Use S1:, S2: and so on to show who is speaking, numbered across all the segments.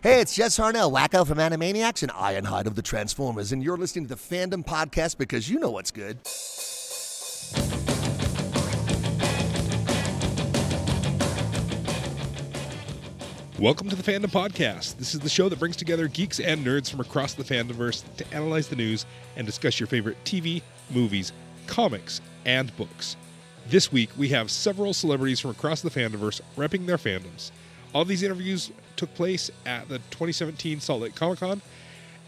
S1: Hey, it's Jess Harnell, Wakko from Animaniacs and Ironhide of the Transformers, and you're listening to the Fandom Podcast because you know what's good.
S2: Welcome to the Fandom Podcast. This is the show that brings together geeks and nerds from across the fandomverse to analyze the news and discuss your favorite TV, movies, comics, and books. This week, we have several celebrities from across the fandomverse repping their fandoms. All these interviews took place at the 2017 Salt Lake Comic Con,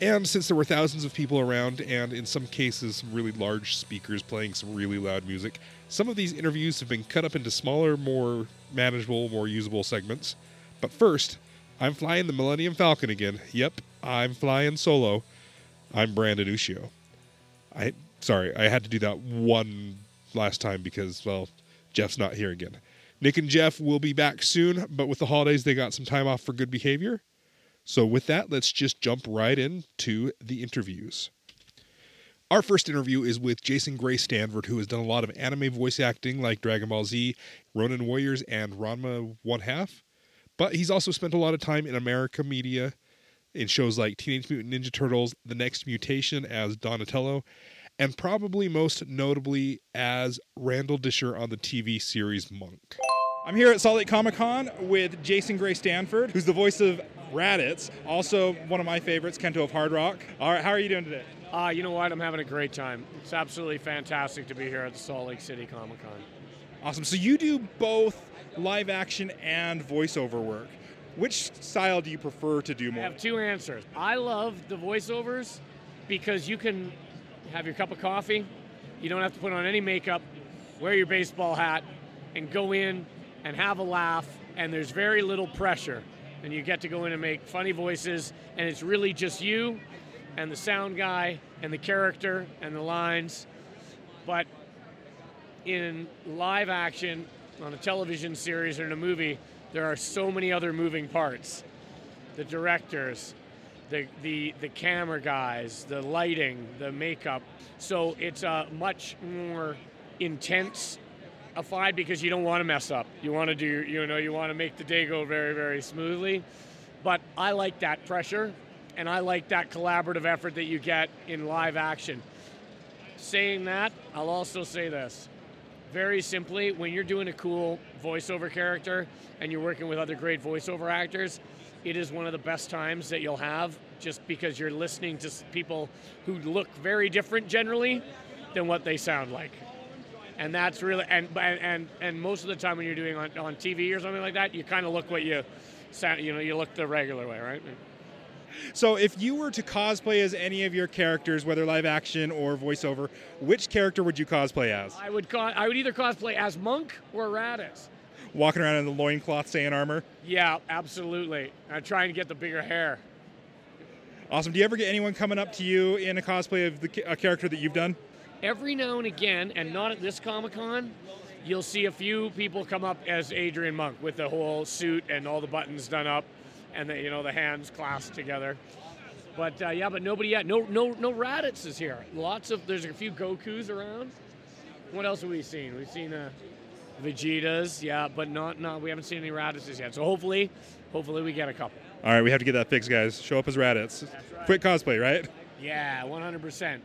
S2: and since there were thousands of people around, and in some cases, some really large speakers playing some really loud music, some of these interviews have been cut up into smaller, more manageable, more usable segments. But first, I'm flying the Millennium Falcon again. Yep, I'm flying solo. I'm Brandon Ushio. I sorry, I had to do that one last time because well, Jeff's not here again. Nick and Jeff will be back soon, but with the holidays they got some time off for good behavior. So with that, let's just jump right into the interviews. Our first interview is with Jason Gray Stanford, who has done a lot of anime voice acting like Dragon Ball Z, Ronin Warriors, and Ranma One Half. But he's also spent a lot of time in America media in shows like Teenage Mutant Ninja Turtles, The Next Mutation as Donatello, and probably most notably as Randall Disher on the TV series Monk. I'm here at Salt Lake Comic Con with Jason Gray Stanford, who's the voice of Raditz, also one of my favorites, Kento of Hard Rock. All right, how are you doing today?
S3: Uh, you know what? I'm having a great time. It's absolutely fantastic to be here at the Salt Lake City Comic Con.
S2: Awesome. So you do both live action and voiceover work. Which style do you prefer to do more?
S3: I have two answers. I love the voiceovers because you can have your cup of coffee, you don't have to put on any makeup, wear your baseball hat, and go in and have a laugh, and there's very little pressure. And you get to go in and make funny voices, and it's really just you and the sound guy and the character and the lines. But in live action, on a television series or in a movie, there are so many other moving parts. The directors, the, the, the camera guys, the lighting, the makeup. So it's a much more intense a fight because you don't want to mess up. You want to do, you know, you want to make the day go very, very smoothly. But I like that pressure and I like that collaborative effort that you get in live action. Saying that, I'll also say this. Very simply, when you're doing a cool voiceover character and you're working with other great voiceover actors, it is one of the best times that you'll have just because you're listening to people who look very different generally than what they sound like. And that's really and and and, most of the time when you're doing on, on TV or something like that, you kind of look what you sound, you know, you look the regular way, right?
S2: So, if you were to cosplay as any of your characters, whether live action or voiceover, which character would you cosplay as?
S3: I would co- I would either cosplay as Monk or Raditz.
S2: Walking around in the loincloth, Saiyan armor.
S3: Yeah, absolutely. I'm trying to get the bigger hair.
S2: Awesome. Do you ever get anyone coming up to you in a cosplay of the, a character that you've done?
S3: Every now and again, and not at this Comic Con, you'll see a few people come up as Adrian Monk with the whole suit and all the buttons done up, and the you know the hands clasped together. But uh, yeah, but nobody yet. No, no, no Raditz is here. Lots of there's a few Goku's around. What else have we seen? We've seen uh, Vegetas, yeah, but not not we haven't seen any Raditzes yet. So hopefully, hopefully we get a couple.
S2: All right, we have to get that fixed, guys. Show up as Raditz. Quick cosplay, right?
S3: Yeah, 100%.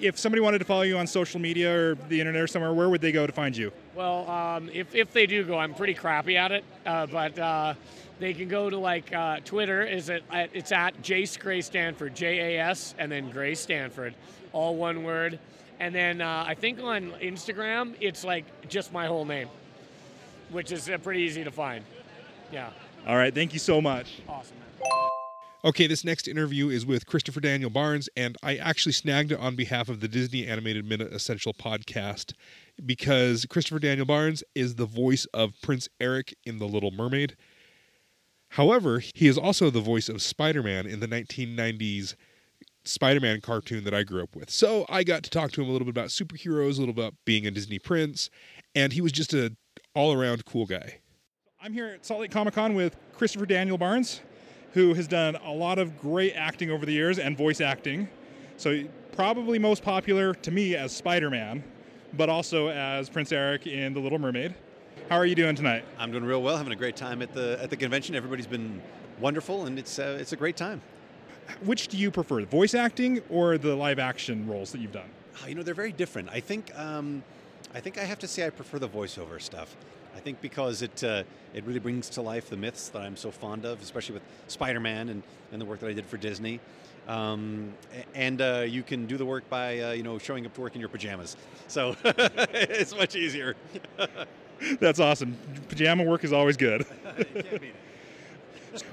S2: If somebody wanted to follow you on social media or the internet or somewhere, where would they go to find you?
S3: Well, um, if, if they do go, I'm pretty crappy at it, uh, but uh, they can go to like uh, Twitter. Is it? It's at Jace Gray Stanford, J A S, and then Gray Stanford, all one word. And then uh, I think on Instagram, it's like just my whole name, which is uh, pretty easy to find. Yeah,
S2: All right, thank you so much.
S3: awesome. Man.
S2: Okay, this next interview is with Christopher Daniel Barnes, and I actually snagged it on behalf of the Disney Animated Minute Essential podcast because Christopher Daniel Barnes is the voice of Prince Eric in The Little Mermaid. However, he is also the voice of Spider Man in the 1990s Spider Man cartoon that I grew up with. So I got to talk to him a little bit about superheroes, a little bit about being a Disney prince, and he was just a all around cool guy. I'm here at Salt Lake Comic Con with Christopher Daniel Barnes, who has done a lot of great acting over the years and voice acting. So, probably most popular to me as Spider Man, but also as Prince Eric in The Little Mermaid. How are you doing tonight?
S4: I'm doing real well, having a great time at the at the convention. Everybody's been wonderful, and it's uh, it's a great time.
S2: Which do you prefer, voice acting or the live action roles that you've done?
S4: Oh, you know, they're very different. I think um, I think I have to say I prefer the voiceover stuff. I think because it uh, it really brings to life the myths that I'm so fond of, especially with Spider-Man and, and the work that I did for Disney. Um, and uh, you can do the work by uh, you know showing up to work in your pajamas, so it's much easier.
S2: That's awesome. Pajama work is always good.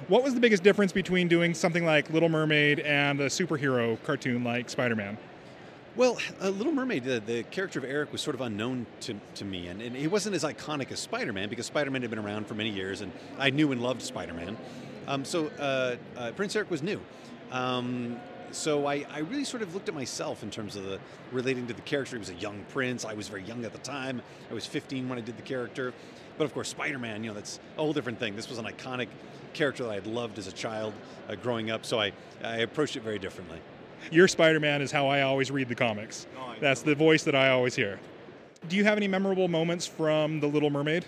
S2: what was the biggest difference between doing something like Little Mermaid and a superhero cartoon like Spider-Man?
S4: Well, uh, Little Mermaid, the, the, character of Eric was sort of unknown to, to me, and, and he wasn't as iconic as Spider Man because Spider Man had been around for many years, and I knew and loved Spider Man. Um, so uh, uh, Prince Eric was new. Um, so I, I, really sort of looked at myself in terms of the relating to the character. He was a young prince. I was very young at the time. I was 15 when I did the character. But of course, Spider-Man, you know, that's a whole different thing. This was an iconic character that I had loved as a child uh, growing up. So I, I approached it very differently.
S2: Your Spider-Man is how I always read the comics. Oh, that's the voice that I always hear. Do you have any memorable moments from The Little Mermaid?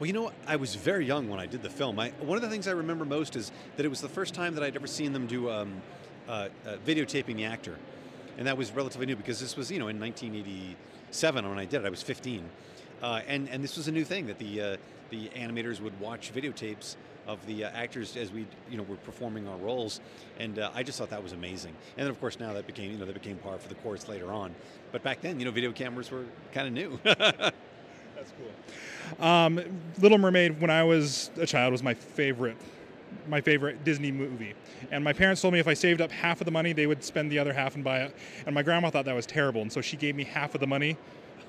S4: Well, you know, I was very young when I did the film. I, one of the things I remember most is that it was the first time that I'd ever seen them do um, uh, uh, videotaping the actor, and that was relatively new because this was, you know, in 1987 when I did it. I was 15, uh, and and this was a new thing that the uh, the animators would watch videotapes of the uh, actors as we you know were performing our roles, and uh, I just thought that was amazing. And then of course now that became you know that became par for the course later on, but back then you know video cameras were kind of new.
S2: That's cool. Um, Little Mermaid, when I was a child, was my favorite, my favorite Disney movie. And my parents told me if I saved up half of the money, they would spend the other half and buy it. And my grandma thought that was terrible, and so she gave me half of the money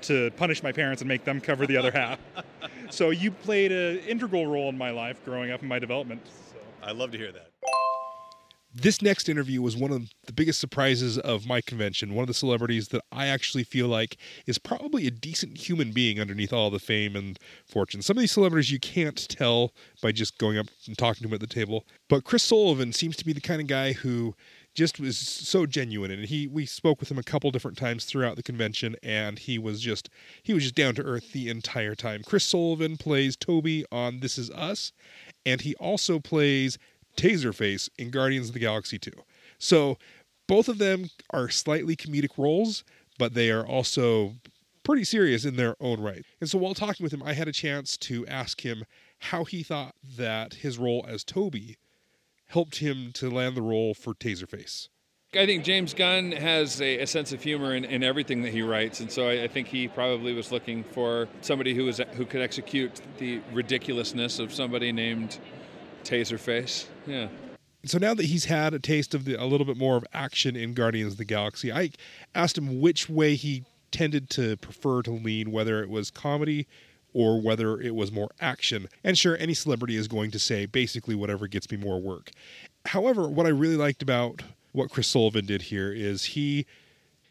S2: to punish my parents and make them cover the other half. so you played an integral role in my life growing up in my development. So.
S4: I love to hear that.
S2: This next interview was one of the biggest surprises of my convention. One of the celebrities that I actually feel like is probably a decent human being underneath all the fame and fortune. Some of these celebrities you can't tell by just going up and talking to them at the table. But Chris Sullivan seems to be the kind of guy who just was so genuine and he we spoke with him a couple different times throughout the convention and he was just he was just down to earth the entire time. Chris Sullivan plays Toby on This Is Us and he also plays Taserface in Guardians of the Galaxy 2. So both of them are slightly comedic roles, but they are also pretty serious in their own right. And so while talking with him, I had a chance to ask him how he thought that his role as Toby helped him to land the role for Taserface.
S5: I think James Gunn has a, a sense of humor in, in, everything that he writes, and so I, I, think he probably was looking for somebody who was who could execute the ridiculousness of somebody named Taserface. Yeah.
S2: So now that he's had a taste of the, a little bit more of action in Guardians of the Galaxy, I asked him which way he tended to prefer to lean, whether it was comedy or whether it was more action. And sure, any celebrity is going to say basically whatever gets me more work. However, what I really liked about what Chris Sullivan did here is he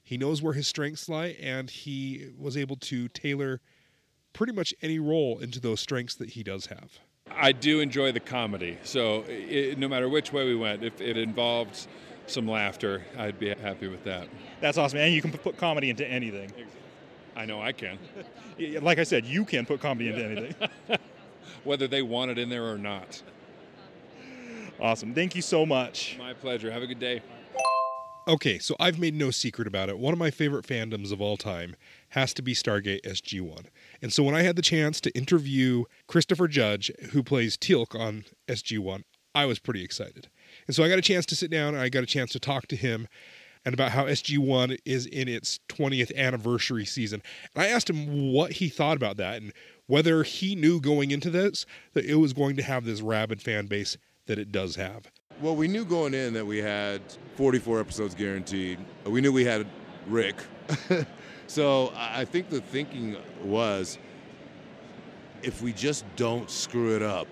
S2: he knows where his strengths lie and he was able to tailor pretty much any role into those strengths that he does have.
S5: I do enjoy the comedy. So it, no matter which way we went, if it involved some laughter, I'd be happy with that.
S2: That's awesome. And you can put comedy into anything.
S5: I know I can.
S2: like I said, you can put comedy into anything.
S5: Whether they want it in there or not.
S2: Awesome. Thank you so much.
S5: My pleasure. Have a good day.
S2: Okay, so I've made no secret about it. One of my favorite fandoms of all time has to be Stargate SG1. And so when I had the chance to interview Christopher Judge, who plays Teal'c on SG1, I was pretty excited. And so I got a chance to sit down and I got a chance to talk to him and about how SG1 is in its 20th anniversary season. And I asked him what he thought about that and whether he knew going into this that it was going to have this rabid fan base that it does have.
S6: Well, we knew going in that we had 44 episodes guaranteed. We knew we had Rick. so I think the thinking was if we just don't screw it up,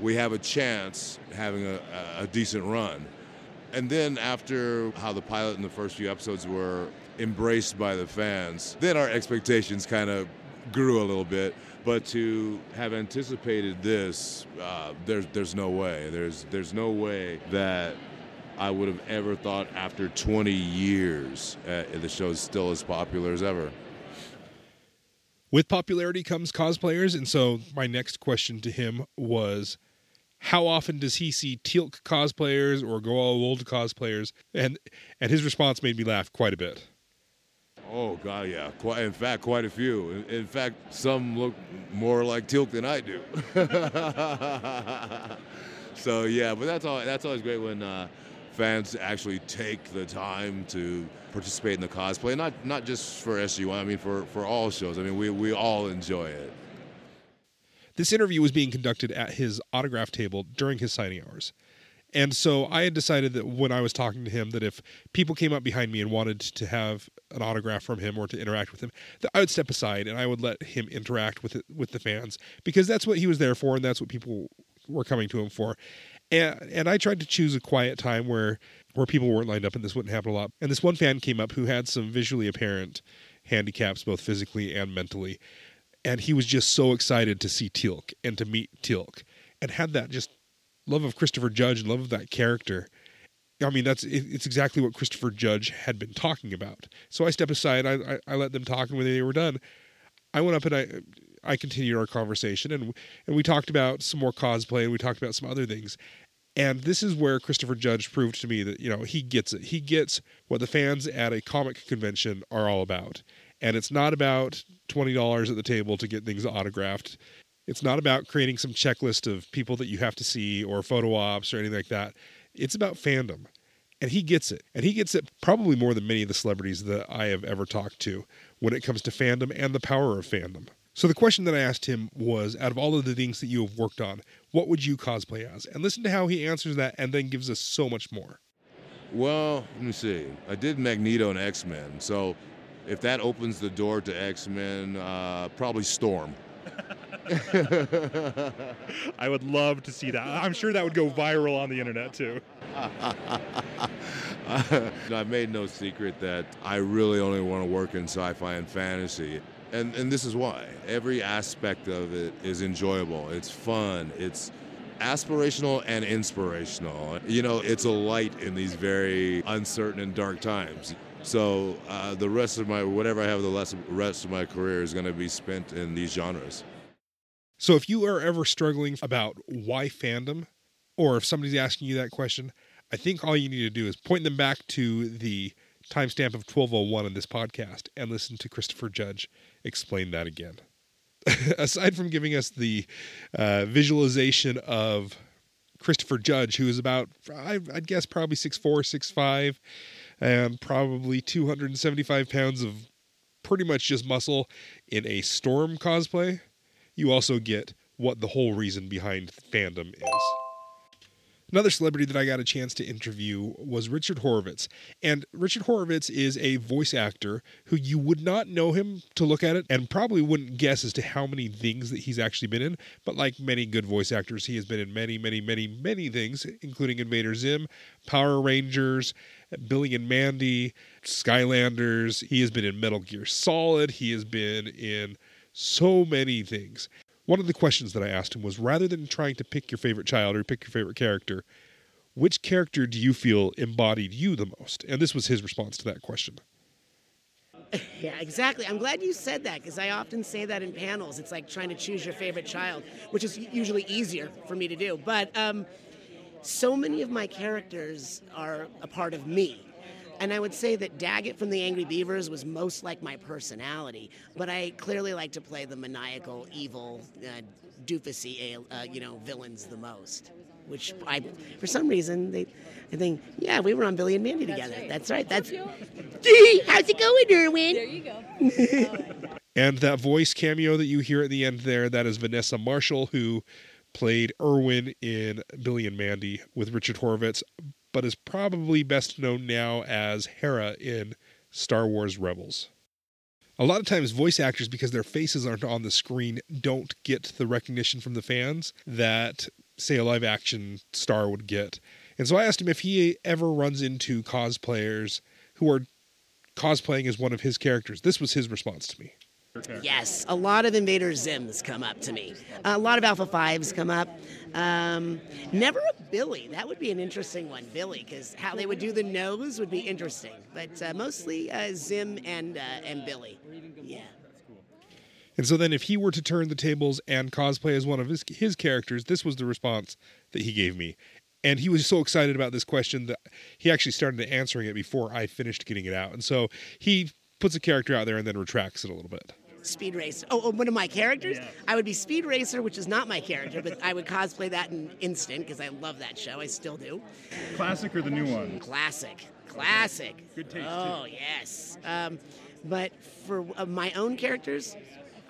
S6: we have a chance having a, a decent run. And then after how the pilot and the first few episodes were embraced by the fans, then our expectations kind of grew a little bit. But to have anticipated this, uh, there's there's no way. There's there's no way that I would have ever thought after 20 years uh, the show is still as popular as ever.
S2: With popularity comes cosplayers, and so my next question to him was, how often does he see Teal'c cosplayers or go all old cosplayers? And and his response made me laugh quite a bit.
S6: Oh God, yeah. Quite, in fact, quite a few. In, in fact, some look more like Teal'c than I do. so yeah, but that's all. That's always great when uh, fans actually take the time to participate in the cosplay. Not not just for SG1. I mean, for for all shows. I mean, we we all enjoy it.
S2: This interview was being conducted at his autograph table during his signing hours. And so I had decided that when I was talking to him, that if people came up behind me and wanted to have an autograph from him or to interact with him, that I would step aside and I would let him interact with it, with the fans because that's what he was there for and that's what people were coming to him for. And and I tried to choose a quiet time where where people weren't lined up and this wouldn't happen a lot. And this one fan came up who had some visually apparent handicaps, both physically and mentally, and he was just so excited to see Teal'c and to meet Teal'c and had that just love of Christopher Judge and love of that character. I mean, that's it's exactly what Christopher Judge had been talking about. So I step aside, I, I, I let them talk, and when they were done, I went up and I I continued our conversation, and and we talked about some more cosplay, and we talked about some other things. And this is where Christopher Judge proved to me that you know he gets it. He gets what the fans at a comic convention are all about, and it's not about twenty dollars at the table to get things autographed. It's not about creating some checklist of people that you have to see or photo ops or anything like that. It's about fandom. And he gets it. And he gets it probably more than many of the celebrities that I have ever talked to when it comes to fandom and the power of fandom. So the question that I asked him was out of all of the things that you have worked on, what would you cosplay as? And listen to how he answers that and then gives us so much more.
S6: Well, let me see. I did Magneto and X Men. So if that opens the door to X Men, uh, probably Storm.
S2: I would love to see that. I'm sure that would go viral on the internet too.
S6: I've made no secret that I really only want to work in sci fi and fantasy. And, and this is why. Every aspect of it is enjoyable. It's fun. It's aspirational and inspirational. You know, it's a light in these very uncertain and dark times. So uh, the rest of my, whatever I have the rest of my career is going to be spent in these genres.
S2: So if you are ever struggling about why fandom, or if somebody's asking you that question, I think all you need to do is point them back to the timestamp of 1201 in this podcast and listen to Christopher Judge explain that again. Aside from giving us the uh, visualization of Christopher Judge, who is about, I'd guess, probably 6'4, 6'5, and probably 275 pounds of pretty much just muscle in a Storm cosplay, you also get what the whole reason behind fandom is. Another celebrity that I got a chance to interview was Richard Horvitz. And Richard Horvitz is a voice actor who you would not know him to look at it and probably wouldn't guess as to how many things that he's actually been in. But like many good voice actors, he has been in many, many, many, many things, including Invader Zim, Power Rangers, Billy and Mandy, Skylanders. He has been in Metal Gear Solid. He has been in so many things. One of the questions that I asked him was rather than trying to pick your favorite child or pick your favorite character, which character do you feel embodied you the most? And this was his response to that question.
S7: Yeah, exactly. I'm glad you said that because I often say that in panels. It's like trying to choose your favorite child, which is usually easier for me to do. But um, so many of my characters are a part of me. And I would say that Daggett from the Angry Beavers was most like my personality, but I clearly like to play the maniacal, evil, uh, doofusy, uh, you know, villains the most. Which I, for some reason, they, I think, yeah, we were on Billy and Mandy together. That's right. That's. Gee, how's it going, Irwin?
S8: There you go.
S2: and that voice cameo that you hear at the end there, that is Vanessa Marshall, who played Irwin in Billy and Mandy with Richard Horvitz but is probably best known now as Hera in Star Wars Rebels. A lot of times, voice actors, because their faces aren't on the screen, don't get the recognition from the fans that, say, a live action star would get. And so I asked him if he ever runs into cosplayers who are cosplaying as one of his characters. This was his response to me.
S7: Yes, a lot of Invader Zims come up to me. A lot of Alpha 5s come up. Um, never a Billy. That would be an interesting one, Billy, because how they would do the nose would be interesting. But uh, mostly uh, Zim and, uh, and Billy. Yeah.
S2: And so then, if he were to turn the tables and cosplay as one of his, his characters, this was the response that he gave me. And he was so excited about this question that he actually started answering it before I finished getting it out. And so he puts a character out there and then retracts it a little bit.
S7: Speed Racer. Oh, oh, one of my characters? I would be Speed Racer, which is not my character, but I would cosplay that in instant because I love that show. I still do.
S9: Classic or the new one?
S7: Classic. Classic.
S9: Good taste,
S7: Oh, yes. Um, but for uh, my own characters,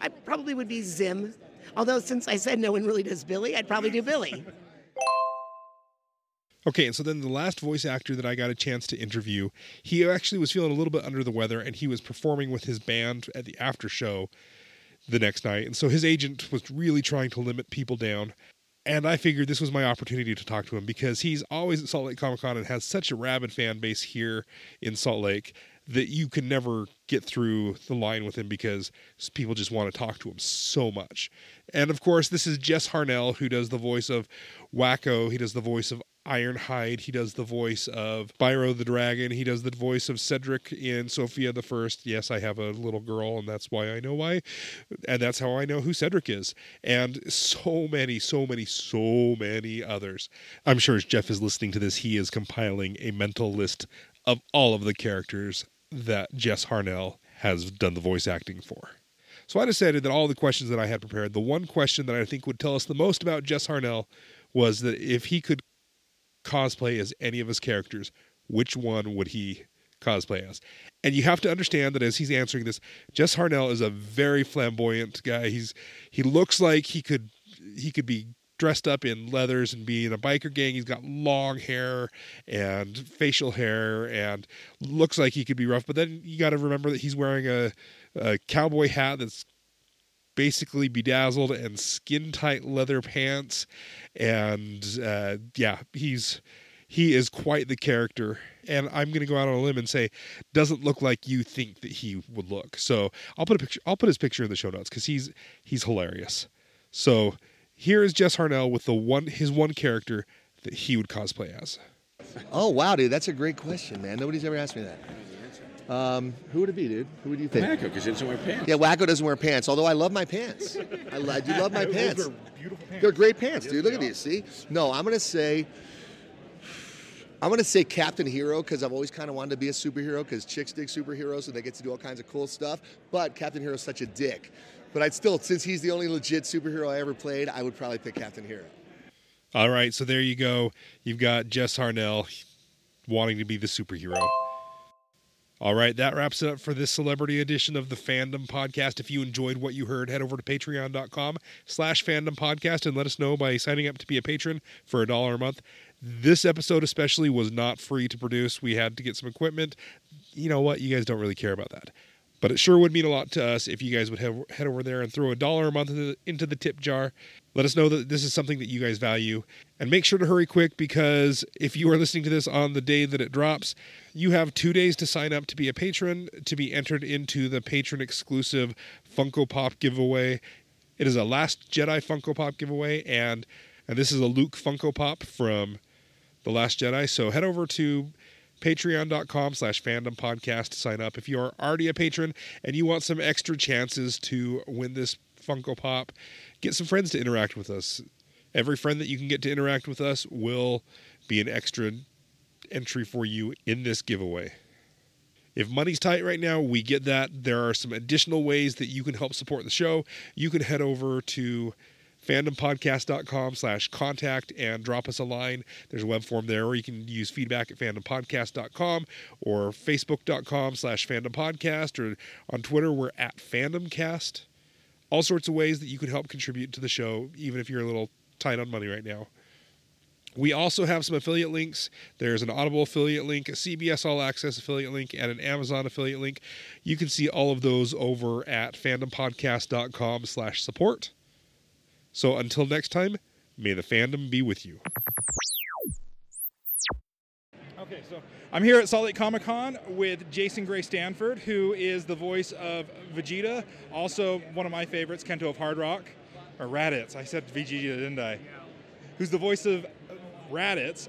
S7: I probably would be Zim. Although, since I said no one really does Billy, I'd probably do Billy.
S2: Okay, and so then the last voice actor that I got a chance to interview, he actually was feeling a little bit under the weather and he was performing with his band at the after show the next night. And so his agent was really trying to limit people down. And I figured this was my opportunity to talk to him because he's always at Salt Lake Comic Con and has such a rabid fan base here in Salt Lake that you can never get through the line with him because people just want to talk to him so much. And of course, this is Jess Harnell who does the voice of Wakko. He does the voice of Ironhide. He does the voice of Spyro the Dragon. He does the voice of Cedric in Sofia the First. Yes, I have a little girl, and that's why I know why. And that's how I know who Cedric is. And so many, so many, so many others. I'm sure as Jeff is listening to this, he is compiling a mental list of all of the characters that Jess Harnell has done the voice acting for. So I decided that all the questions that I had prepared, the one question that I think would tell us the most about Jess Harnell was that if he could cosplay as any of his characters, which one would he cosplay as? And you have to understand that as he's answering this, Jess Harnell is a very flamboyant guy. He's he looks like he could he could be dressed up in leathers and be in a biker gang. He's got long hair and facial hair and looks like he could be rough. But then you got to remember that he's wearing a, a cowboy hat that's basically bedazzled and skin tight leather pants. And uh, yeah, he's he is quite the character. And I'm going to go out on a limb and say, doesn't look like you think that he would look. So I'll put a picture. I'll put his picture in the show notes because he's he's hilarious. So here is Jess Harnell with the one his one character that he would cosplay as.
S1: Oh wow, dude, that's a great question, man. Nobody's ever asked me that. Um, who would it be, dude? Who would you think?
S9: Wakko, because he doesn't wear pants.
S1: Yeah, Wakko doesn't wear pants. Although I love my pants. I, I do love my
S9: Those
S1: pants.
S9: are beautiful pants.
S1: They're great pants,
S9: Yes,
S1: dude. Look
S9: they
S1: at
S9: are.
S1: these. See? No, I'm gonna say. I'm gonna say Captain Hero because I've always kind of wanted to be a superhero because chicks dig superheroes and they get to do all kinds of cool stuff. But Captain Hero's such a dick. But I'd still, since he's the only legit superhero I ever played, I would probably pick Captain Hero.
S2: All right, so there you go. You've got Jess Harnell wanting to be the superhero. All right, that wraps it up for this celebrity edition of the Fandom Podcast. If you enjoyed what you heard, head over to patreon.com slash fandom podcast and let us know by signing up to be a patron for a dollar a month. This episode especially was not free to produce. We had to get some equipment. You know what? You guys don't really care about that. But it sure would mean a lot to us if you guys would have, head over there and throw a dollar a month into the, into the tip jar. Let us know that this is something that you guys value. And make sure to hurry quick because if you are listening to this on the day that it drops, you have two days to sign up to be a patron to be entered into the patron exclusive Funko Pop giveaway. It is a Last Jedi Funko Pop giveaway, and and this is a Luke Funko Pop from The Last Jedi. So head over to patreon.com slash fandom podcast to sign up if you are already a patron and you want some extra chances to win this funko pop get some friends to interact with us every friend that you can get to interact with us will be an extra entry for you in this giveaway if money's tight right now, we get that. There are some additional ways that you can help support the show. You can head over to fandompodcast.com slash contact and drop us a line. There's a web form there, or you can use feedback at fandompodcast.com or facebook.com slash fandompodcast, or on Twitter, we're at fandomcast. All sorts of ways that you can help contribute to the show, even if you're a little tight on money right now. We also have some affiliate links. There's an Audible affiliate link, a CBS All Access affiliate link, and an Amazon affiliate link. You can see all of those over at fandompodcast.com slash support. So until next time, may the fandom be with you.
S9: So I'm here at Salt Lake Comic Con with Jason Gray Stanford, who is the voice of Vegeta, also one of my favorites, Kento of Hard Rock, or Raditz. I said Vegeta, didn't I? Who's the voice of Raditz.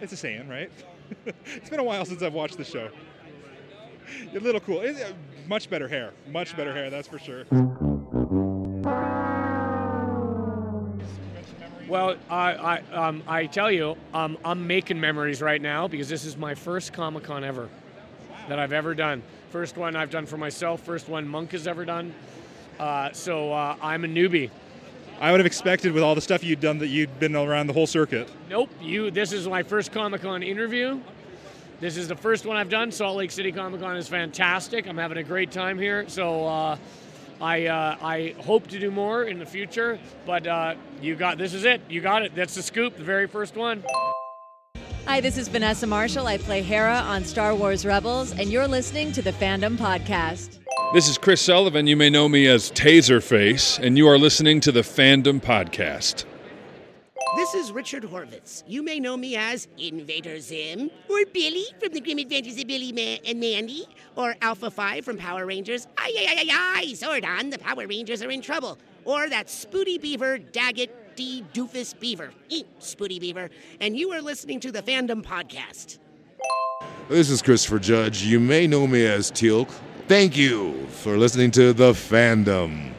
S9: It's a Saiyan, right? it's been a while since I've watched the show. A little cool. It's, uh, much better hair. Much better hair, that's for sure.
S3: Well, I, I, um, I tell you, um, I'm making memories right now because this is my first Comic Con ever that I've ever done. First one I've done for myself, first one Monk has ever done. Uh, so uh, I'm a newbie.
S9: I would have expected with all the stuff you'd done that you'd been around the whole circuit.
S3: Nope, you. This is my first Comic Con interview. This is the first one I've done. Salt Lake City Comic Con is fantastic. I'm having a great time here. So uh, I uh, I hope to do more in the future. But uh, you got this is it. You got it. That's the scoop. The very first one.
S10: Hi, this is Vanessa Marshall. I play Hera on Star Wars Rebels, and you're listening to the Fandom Podcast.
S5: This is Chris Sullivan. You may know me as Taserface, and you are listening to the Fandom Podcast.
S7: This is Richard Horvitz. You may know me as Invader Zim, or Billy from the Grim Adventures of Billy Ma- and Mandy, or Alpha 5 from Power Rangers. Aye, aye, aye, aye, aye, Zordon, the Power Rangers are in trouble. Or that Spooty Beaver, Daggett, D. Doofus Beaver. Eat, Spooty Beaver. And you are listening to the Fandom Podcast.
S6: This is Christopher Judge. You may know me as Teal'c. Thank you for listening to The Fandom.